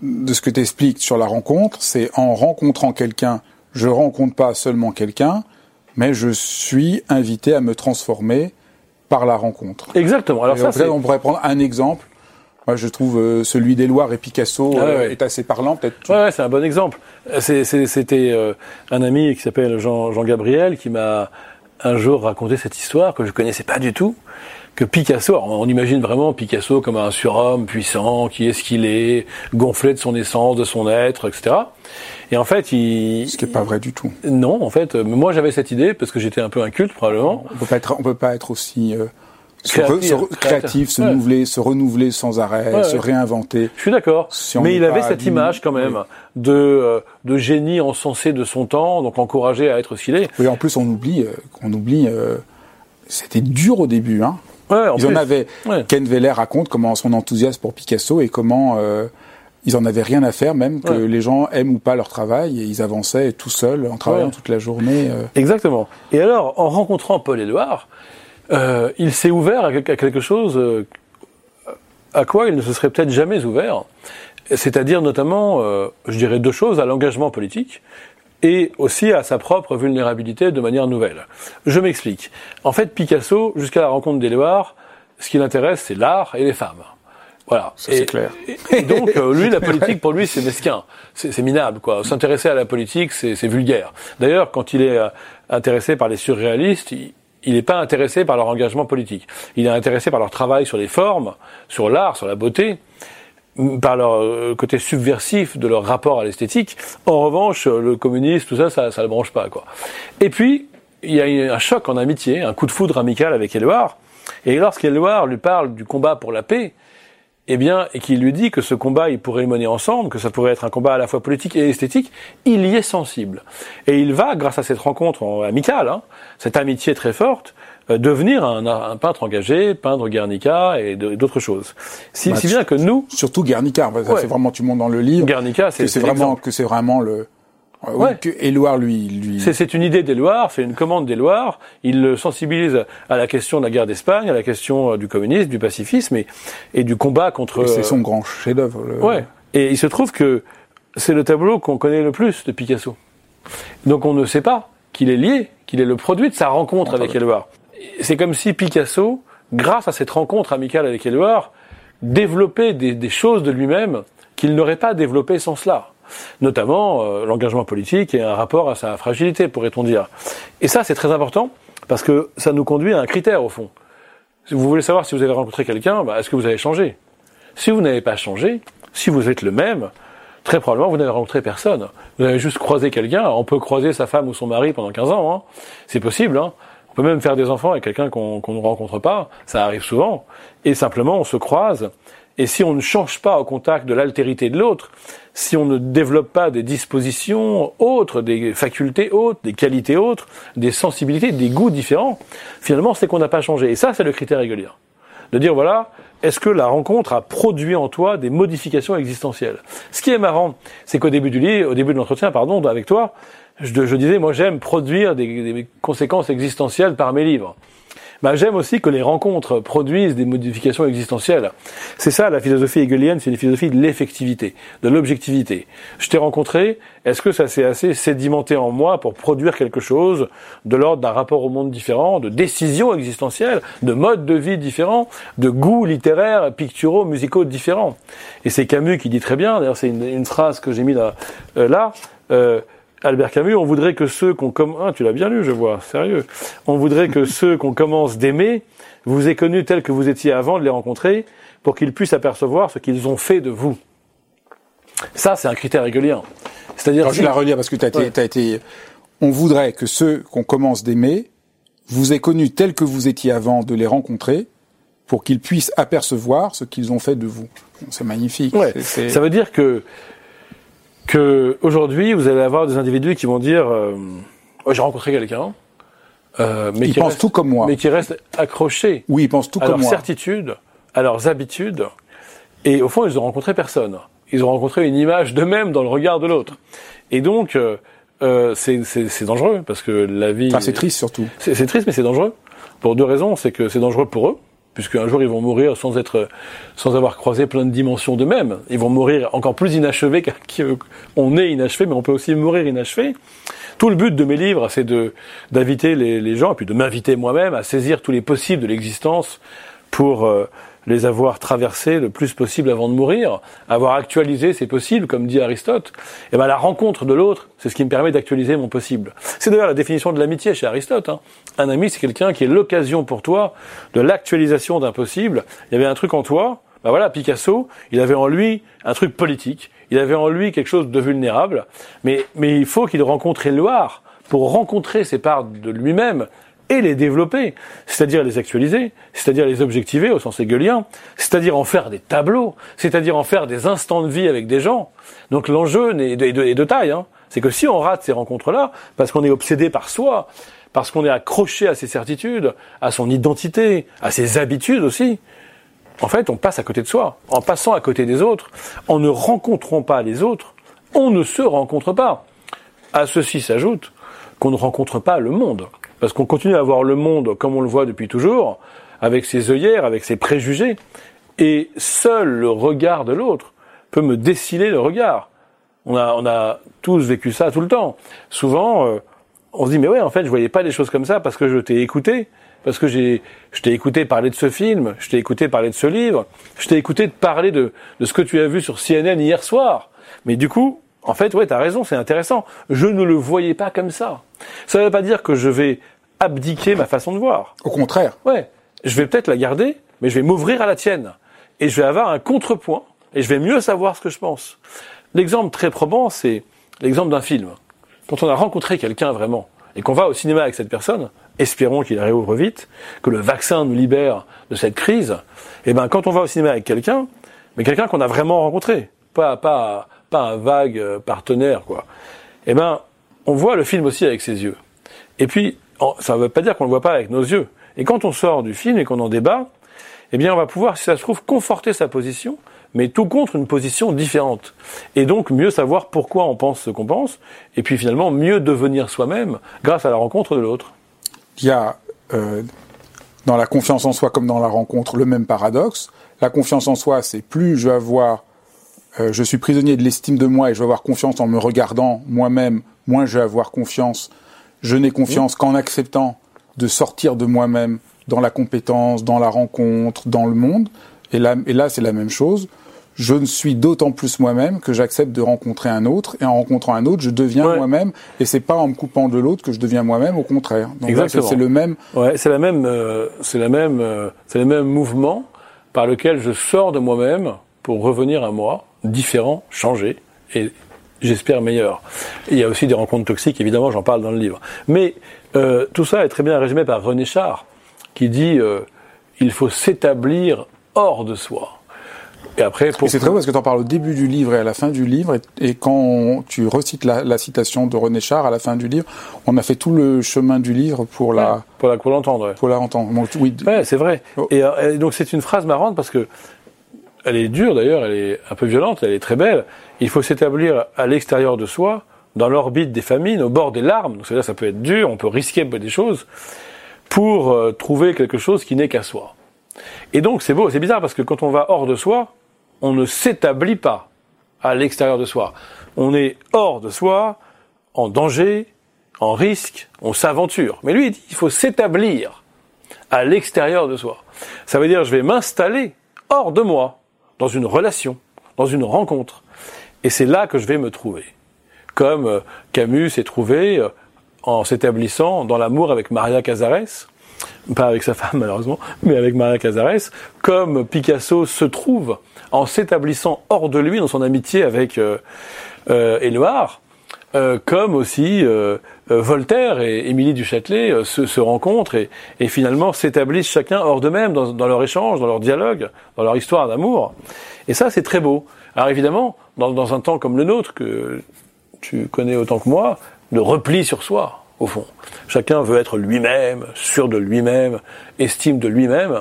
de ce que tu expliques sur la rencontre, c'est en rencontrant quelqu'un, je rencontre pas seulement quelqu'un, mais je suis invité à me transformer par la rencontre. Exactement. Alors ça, on pourrait prendre un exemple. Moi, je trouve euh, celui d'Éloire et Picasso ah euh, est assez parlant, peut-être. Ouais, c'est un bon exemple. C'était euh, un ami qui s'appelle Jean, Jean Gabriel qui m'a un jour raconté cette histoire que je connaissais pas du tout que Picasso, on imagine vraiment Picasso comme un surhomme puissant, qui est ce qu'il est, gonflé de son essence, de son être, etc. Et en fait, il... Ce qui n'est pas vrai du tout. Non, en fait, moi j'avais cette idée, parce que j'étais un peu inculte probablement. On peut pas être, on peut pas être aussi... Euh, créatif, se, renouveler, se renouveler sans arrêt, se réinventer. Je suis d'accord. Mais il avait cette image quand même de, euh, de génie encensé de son temps, donc encouragé à être ce qu'il est. Oui, en plus on oublie, euh, qu'on oublie, c'était dur au début. Hein. Ouais, ils en avaient. Ken Veller raconte comment son enthousiasme pour Picasso et comment euh, ils en avaient rien à faire, même que les gens aiment ou pas leur travail, et ils avançaient tout seuls en travaillant toute la journée. Euh. Exactement. Et alors, en rencontrant Paul Éluard, euh, il s'est ouvert à quelque chose euh, à quoi il ne se serait peut-être jamais ouvert, c'est-à-dire notamment, je dirais deux choses, à l'engagement politique et aussi à sa propre vulnérabilité de manière nouvelle. Je m'explique. En fait, Picasso, jusqu'à la rencontre d'Éluard, ce qui l'intéresse, c'est l'art et les femmes. Voilà. C'est clair. Et, donc, euh, lui, la politique, pour lui, c'est mesquin. C'est minable, quoi. S'intéresser à la politique, c'est vulgaire. D'ailleurs, quand il est euh, intéressé par les surréalistes, il n'est pas intéressé par leur engagement politique. Il est intéressé par leur travail sur les formes, sur l'art, sur la beauté par leur euh, côté subversif de leur rapport à l'esthétique. En revanche, le communisme, tout ça, ça, ça le branche pas, quoi. Et puis, il y a un choc en amitié, un coup de foudre amical avec Éluard. Et lorsqu'Éluard lui parle du combat pour la paix, eh bien, et qu'il lui dit que ce combat, il pourrait le mener ensemble, que ça pourrait être un combat à la fois politique et esthétique, il y est sensible. Et il va, grâce à cette rencontre amicale, hein, cette amitié très forte, euh, devenir un, peintre engagé, peindre Guernica et d'autres choses. Si, bah, bien que nous, surtout Guernica, c'est vraiment tu montes dans le livre. Guernica, c'est vraiment que c'est vraiment le Ouais. Que Éluard, lui, lui... C'est une idée d'Éluard, c'est une commande d'Éluard. Il le sensibilise à la question de la guerre d'Espagne, à la question euh, du communisme, du pacifisme et, et du combat contre. C'est son grand chef-d'œuvre. Ouais. Et il se trouve que c'est le tableau qu'on connaît le plus de Picasso. Donc on ne sait pas qu'il est lié, qu'il est le produit de sa rencontre avec Éluard. C'est comme si Picasso, grâce à cette rencontre amicale avec Éluard, développer des, choses de lui-même qu'il n'aurait pas développées sans cela. Notamment euh, l'engagement politique et un rapport à sa fragilité, pourrait-on dire. Et ça, c'est très important parce que ça nous conduit à un critère au fond. Si vous voulez savoir si vous avez rencontré quelqu'un, bah, est-ce que vous avez changé? Si vous n'avez pas changé, si vous êtes le même, très probablement vous n'avez rencontré personne. Vous avez juste croisé quelqu'un. On peut croiser sa femme ou son mari pendant 15 ans. Hein. C'est possible. Hein. On peut même faire des enfants avec quelqu'un qu'on ne rencontre pas. Ça arrive souvent. Et simplement, on se croise. Et si on ne change pas au contact de l'altérité de l'autre, si on ne développe pas des dispositions autres, des facultés autres, des qualités autres, des sensibilités, des goûts différents, finalement, c'est qu'on n'a pas changé. Et ça, c'est le critère régulier. De dire, voilà, est-ce que la rencontre a produit en toi des modifications existentielles? Ce qui est marrant, c'est qu'au début du lit, au début de l'entretien, pardon, avec toi, je, disais, moi, j'aime produire des conséquences existentielles par mes livres bah, j'aime aussi que les rencontres produisent des modifications existentielles. C'est ça la philosophie hegelienne, c'est une philosophie de l'effectivité, de l'objectivité. Je t'ai rencontré, est-ce que ça s'est assez sédimenté en moi pour produire quelque chose de l'ordre d'un rapport au monde différent, de décisions existentielles, de modes de vie différents, de goûts littéraires, picturaux, musicaux différents? Et c'est Camus qui dit très bien, d'ailleurs c'est une, phrase que j'ai mis là, euh, là euh, Albert Camus, on voudrait que ceux qu'on commence, ah, tu l'as bien lu, je vois, sérieux. On voudrait que ceux qu'on commence d'aimer vous aient connus tels que vous étiez avant de les rencontrer, pour qu'ils puissent apercevoir ce qu'ils ont fait de vous. Ça, c'est un critère régulier. C'est-à-dire. Je la relire parce que tu as, as été. On voudrait que ceux qu'on commence d'aimer vous aient connus tels que vous étiez avant de les rencontrer, pour qu'ils puissent apercevoir ce qu'ils ont fait de vous. C'est magnifique. Ouais. Ça veut dire que que aujourd'hui vous allez avoir des individus qui vont dire euh, oh, j'ai rencontré quelqu'un euh, mais ils qui pensent tout comme moi. mais qui restent accrochés oui ils pensent tout à comme leurs certitudes à leurs habitudes et au fond ils ont rencontré personne. Ils ont rencontré une image d'eux-mêmes dans le regard de l'autre. Et donc euh, euh c'est dangereux parce que la vie ah, c'est triste surtout. C'est triste mais c'est dangereux. Pour deux raisons. C'est que c'est dangereux pour eux puisque un jour ils vont mourir sans être, sans avoir croisé plein de dimensions d'eux-mêmes. Ils vont mourir encore plus inachevés qu'on est inachevé, mais on peut aussi mourir inachevé. Tout le but de mes livres, c'est de d'inviter les, les, gens, et puis de m'inviter moi-même à saisir tous les possibles de l'existence pour euh, les avoir traversés le plus possible avant de mourir, avoir actualisé c'est possible, comme dit Aristote, et ben la rencontre de l'autre, c'est ce qui me permet d'actualiser mon possible. C'est d'ailleurs la définition de l'amitié chez Aristote. Hein. Un ami, c'est quelqu'un qui est l'occasion pour toi de l'actualisation d'un possible. Il y avait un truc en toi, ben voilà, Picasso, il avait en lui un truc politique, il avait en lui quelque chose de vulnérable, mais, mais il faut qu'il rencontre Éluard pour rencontrer ces parts de lui-même et les développer, c'est-à-dire les actualiser, c'est-à-dire les objectiver au sens hegelien, c'est-à-dire en faire des tableaux, c'est-à-dire en faire des instants de vie avec des gens. Donc l'enjeu est de, taille, hein. c'est que si on rate ces rencontres-là, parce qu'on est obsédé par soi, parce qu'on est accroché à ses certitudes, à son identité, à ses habitudes aussi, en fait, on passe à côté de soi. En passant à côté des autres, en ne rencontrant pas les autres, on ne se rencontre pas. À ceci s'ajoute qu'on ne rencontre pas le monde. Parce qu'on continue à voir le monde comme on le voit depuis toujours, avec ses œillères, avec ses préjugés, et seul le regard de l'autre peut me déciler le regard. On a, on a tous vécu ça tout le temps. Souvent, euh, on se dit mais ouais, en fait, je voyais pas des choses comme ça parce que je t'ai écouté, parce que j'ai, je t'ai écouté parler de ce film, je t'ai écouté parler de ce livre, je t'ai écouté parler de, de ce que tu as vu sur CNN hier soir. Mais du coup, en fait, ouais, t'as raison, c'est intéressant. Je ne le voyais pas comme ça. Ça ne veut pas dire que je vais abdiquer ma façon de voir. Au contraire. Ouais. Je vais peut-être la garder, mais je vais m'ouvrir à la tienne. Et je vais avoir un contrepoint, et je vais mieux savoir ce que je pense. L'exemple très probant, c'est l'exemple d'un film. Quand on a rencontré quelqu'un vraiment, et qu'on va au cinéma avec cette personne, espérons qu'il réouvre vite, que le vaccin nous libère de cette crise, et eh ben quand on va au cinéma avec quelqu'un, mais quelqu'un qu'on a vraiment rencontré, pas pas pas un vague euh, partenaire quoi. Et eh ben on voit le film aussi avec ses yeux. Et puis ça ne veut pas dire qu'on ne le voit pas avec nos yeux. Et quand on sort du film et qu'on en débat, eh bien, on va pouvoir, si ça se trouve, conforter sa position, mais tout contre une position différente. Et donc, mieux savoir pourquoi on pense ce qu'on pense, et puis finalement, mieux devenir soi-même grâce à la rencontre de l'autre. Il y a, euh, dans la confiance en soi comme dans la rencontre, le même paradoxe. La confiance en soi, c'est plus je vais avoir, euh, je suis prisonnier de l'estime de moi et je vais avoir confiance en me regardant moi-même, moins je vais avoir confiance je n'ai confiance qu'en acceptant de sortir de moi-même dans la compétence, dans la rencontre, dans le monde. Et là, et là c'est la même chose. Je ne suis d'autant plus moi-même que j'accepte de rencontrer un autre, et en rencontrant un autre, je deviens moi-même, et c'est pas en me coupant de l'autre que je deviens moi-même, au contraire. Donc c'est le même. Ouais, c'est la même, euh, c'est la même, euh, c'est le même mouvement par lequel je sors de moi-même pour revenir à moi, différent, changé, et j'espère meilleur. il y a aussi des rencontres toxiques, évidemment, j'en parle dans le livre. Mais euh, tout ça est très bien résumé par René Char, qui dit euh, il faut s'établir hors de soi. Et après, pour... c'est très beau parce que tu en parles au début du livre et à la fin du livre, et, quand tu recites la, citation de René Char à la fin du livre, on a fait tout le chemin du livre pour la pour la pour l'entendre. Pour la entendre. oui. Ouais, c'est vrai. Oh. Et, euh, et, donc c'est une phrase marrante parce que elle est dure d'ailleurs, elle est un peu violente, elle est très belle. Il faut s'établir à l'extérieur de soi, dans l'orbite des famines, au bord des larmes. Donc ça peut être dur, on peut risquer des choses pour euh, trouver quelque chose qui n'est qu'à soi. Et donc c'est beau, c'est bizarre parce que quand on va hors de soi, on ne s'établit pas à l'extérieur de soi. On est hors de soi, en danger, en risque, on s'aventure. Mais lui, il dit, il faut s'établir à l'extérieur de soi. Ça veut dire, je vais m'installer hors de moi, dans une relation, dans une rencontre. Et c'est là que je vais me trouver. Comme euh, Camus s'est trouvé euh, en s'établissant dans l'amour avec Maria Cazares, pas avec sa femme malheureusement, mais avec Maria Cazares, comme Picasso se trouve en s'établissant hors de lui dans son amitié avec euh, euh comme aussi Voltaire et Émilie du Châtelet se, se, rencontrent et, finalement s'établissent chacun hors d'eux-mêmes dans, dans, leur échange, dans leur dialogue, dans leur histoire d'amour. Et ça, c'est très beau. Alors évidemment, dans, dans un temps comme le nôtre, que tu connais autant que moi, de repli sur soi, au fond. Chacun veut être lui-même, sûr de lui-même, estime de lui-même.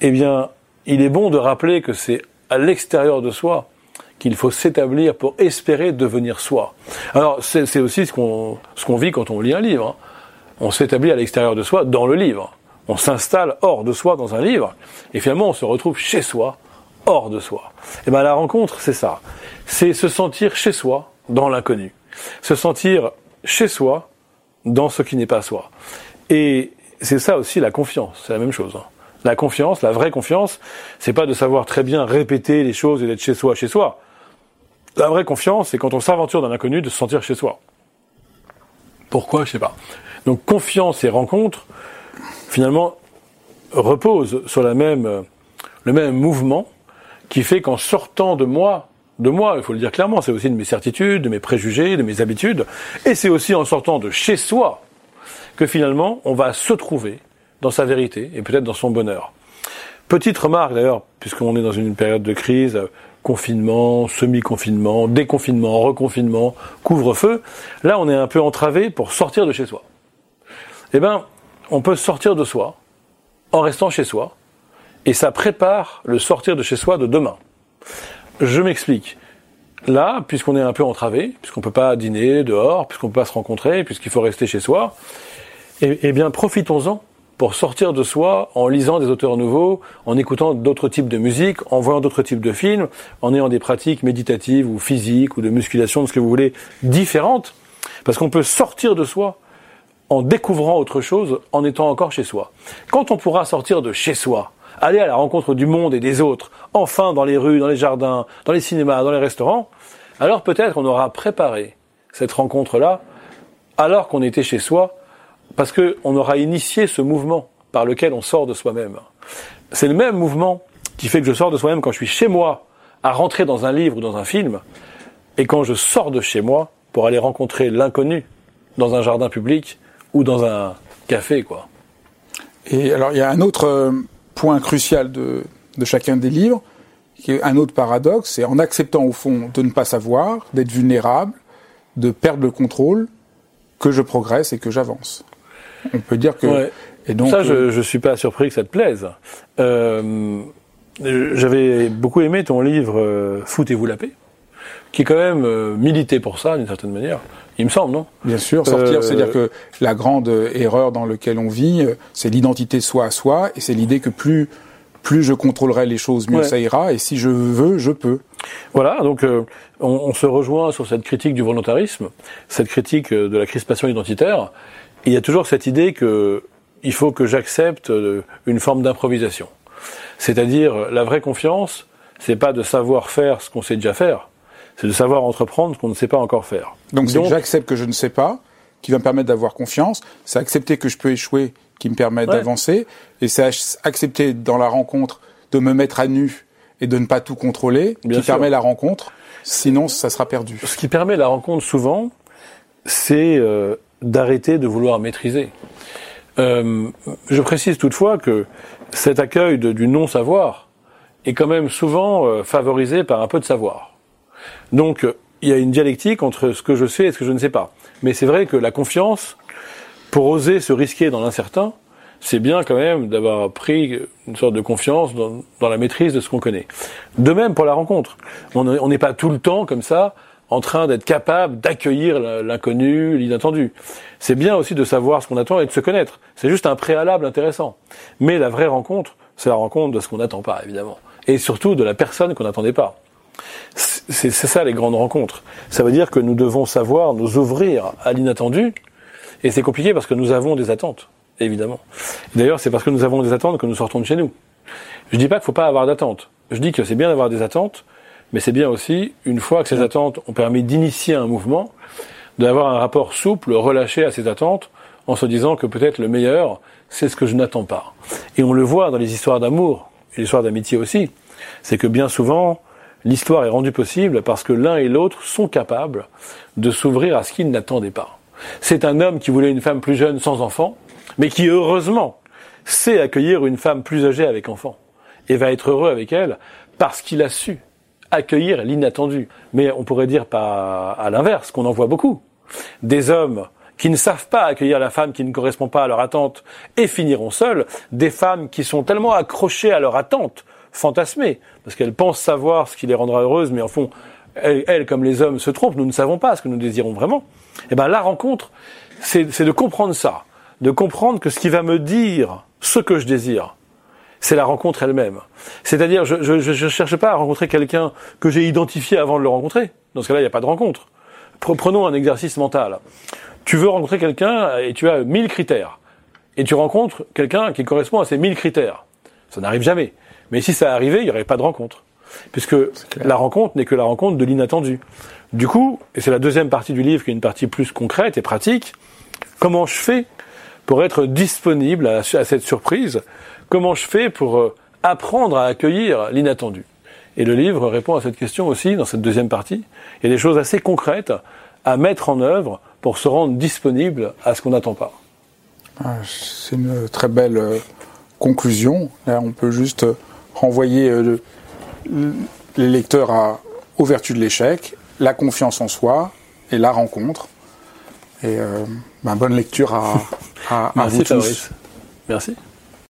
Eh bien, il est bon de rappeler que c'est à l'extérieur de soi qu'il faut s'établir pour espérer devenir soi. Alors, c'est aussi ce qu'on ce vit quand on lit un livre. Hein. On s'établit à l'extérieur de soi dans le livre. On s'installe hors de soi dans un livre, et finalement on se retrouve chez soi, hors de soi. Et eh bien la rencontre, c'est ça. C'est se sentir chez soi, dans l'inconnu. Se sentir chez soi, dans ce qui n'est pas soi. Et c'est ça aussi la confiance, c'est la même chose. Hein. La confiance, la vraie confiance, c'est pas de savoir très bien répéter les choses et d'être chez soi, chez soi. La vraie confiance, c'est quand on s'aventure dans l'inconnu de se sentir chez soi. Pourquoi, je sais pas. Donc confiance et rencontre, finalement, reposent sur la même, le même mouvement qui fait qu'en sortant de moi, de moi, il faut le dire clairement, c'est aussi de mes certitudes, de mes préjugés, de mes habitudes, et c'est aussi en sortant de chez soi que finalement on va se trouver dans sa vérité et peut-être dans son bonheur. Petite remarque d'ailleurs, puisqu'on est dans une période de crise, confinement, semi-confinement, déconfinement, reconfinement, couvre-feu, là on est un peu entravé pour sortir de chez soi. Eh bien, on peut sortir de soi en restant chez soi, et ça prépare le sortir de chez soi de demain. Je m'explique. Là, puisqu'on est un peu entravé, puisqu'on ne peut pas dîner dehors, puisqu'on ne peut pas se rencontrer, puisqu'il faut rester chez soi, eh, eh bien, profitons-en pour sortir de soi en lisant des auteurs nouveaux, en écoutant d'autres types de musique, en voyant d'autres types de films, en ayant des pratiques méditatives ou physiques ou de musculation, de ce que vous voulez, différentes, parce qu'on peut sortir de soi en découvrant autre chose en étant encore chez soi. Quand on pourra sortir de chez soi, aller à la rencontre du monde et des autres, enfin dans les rues, dans les jardins, dans les cinémas, dans les restaurants, alors peut-être on aura préparé cette rencontre-là alors qu'on était chez soi, parce qu'on aura initié ce mouvement par lequel on sort de soi-même. C'est le même mouvement qui fait que je sors de soi-même quand je suis chez moi à rentrer dans un livre ou dans un film, et quand je sors de chez moi pour aller rencontrer l'inconnu dans un jardin public ou dans un café, quoi. Et alors il y a un autre euh, point crucial de, de chacun des livres, qui est un autre paradoxe, c'est en acceptant au fond de ne pas savoir, d'être vulnérable, de perdre le contrôle, que je progresse et que j'avance. On peut dire que... Et donc, ça, je, ne euh, suis pas surpris que ça te plaise. Euh, J'avais beaucoup aimé ton livre euh, Foutez-vous la paix, qui est quand même euh, milité pour ça d'une certaine manière. Il me semble, non? Bien sûr, sortir, c'est-à-dire que la grande erreur dans laquelle on vit, c'est l'identité soi à soi, et c'est l'idée que plus plus je contrôlerai les choses, mieux ça ira, et si je veux, je peux. Voilà, donc euh, on, on, se rejoint sur cette critique du volontarisme, cette critique euh, de la crispation identitaire. Il y a toujours cette idée que il faut que j'accepte euh, une forme d'improvisation. C'est-à-dire, la vraie confiance, c'est pas de savoir faire ce qu'on sait déjà faire, c'est de savoir entreprendre ce qu'on ne sait pas encore faire. Donc, Donc j'accepte que je ne sais pas, qui va me permettre d'avoir confiance, c'est accepter que je peux échouer, qui me permet d'avancer, et c'est accepter dans la rencontre de me mettre à nu et de ne pas tout contrôler, qui permet la rencontre. Sinon, ça sera perdu. Ce qui permet la rencontre souvent, c'est euh, d'arrêter de vouloir maîtriser. Euh, je précise toutefois que cet accueil du non-savoir est quand même souvent euh, favorisé par un peu de savoir. Donc, il y a une dialectique entre ce que je sais et ce que je ne sais pas. Mais c'est vrai que la confiance, pour oser se risquer dans l'incertain, c'est bien quand même d'avoir pris une sorte de confiance dans la maîtrise de ce qu'on connaît. De même pour la rencontre. On n'est pas tout le temps comme ça en train d'être capable d'accueillir l'inconnu, l'inattendu. C'est bien aussi de savoir ce qu'on attend et de se connaître. C'est juste un préalable intéressant. Mais la vraie rencontre, c'est la rencontre de ce qu'on n'attend pas, évidemment. Et surtout de la personne qu'on n'attendait pas. C'est ça les grandes rencontres. Ça veut dire que nous devons savoir nous ouvrir à l'inattendu. Et c'est compliqué parce que nous avons des attentes évidemment. D'ailleurs, c'est parce que nous avons des attentes que nous sortons de chez nous. Je dis pas qu'il faut pas avoir d'attentes. Je dis que c'est bien d'avoir des attentes, mais c'est bien aussi, une fois que ces attentes ont permis d'initier un mouvement, d'avoir un rapport souple, relâché à ces attentes, en se disant que peut-être le meilleur, c'est ce que je n'attends pas. Et on le voit dans les histoires d'amour, et l'histoire d'amitié aussi, c'est que bien souvent, l'histoire est rendue possible parce que l'un et l'autre sont capables de s'ouvrir à ce qu'ils n'attendaient pas. C'est un homme qui voulait une femme plus jeune sans enfant, mais qui heureusement sait accueillir une femme plus âgée avec enfant et va être heureux avec elle parce qu'il a su accueillir l'inattendu. Mais on pourrait dire pas à l'inverse, qu'on en voit beaucoup. Des hommes qui ne savent pas accueillir la femme qui ne correspond pas à leur attente et finiront seuls, des femmes qui sont tellement accrochées à leur attente, fantasmées, parce qu'elles pensent savoir ce qui les rendra heureuses, mais en fond, elles, comme les hommes, se trompent, nous ne savons pas ce que nous désirons vraiment. Eh ben la rencontre, c'est de comprendre ça de comprendre que ce qui va me dire ce que je désire, c'est la rencontre elle-même. C'est-à-dire, je ne cherche pas à rencontrer quelqu'un que j'ai identifié avant de le rencontrer. Dans ce cas-là, il n'y a pas de rencontre. Prenons un exercice mental. Tu veux rencontrer quelqu'un et tu as 1000 critères. Et tu rencontres quelqu'un qui correspond à ces 1000 critères. Ça n'arrive jamais. Mais si ça arrivait, il n'y aurait pas de rencontre. Puisque la rencontre n'est que la rencontre de l'inattendu. Du coup, et c'est la deuxième partie du livre qui est une partie plus concrète et pratique, comment je fais pour être disponible à, cette surprise Comment je fais pour euh, apprendre à accueillir l'inattendu? Et le livre répond à cette question aussi dans cette deuxième partie. Il y a des choses assez concrètes à mettre en œuvre pour se rendre disponible à ce qu'on n'attend pas. Ah, c'est une très belle euh, conclusion. Là, on peut juste euh, renvoyer les lecteurs à, aux vertus de l'échec, la confiance en soi et la rencontre. Et ben, bonne lecture à, à, Merci, vous tous. Merci.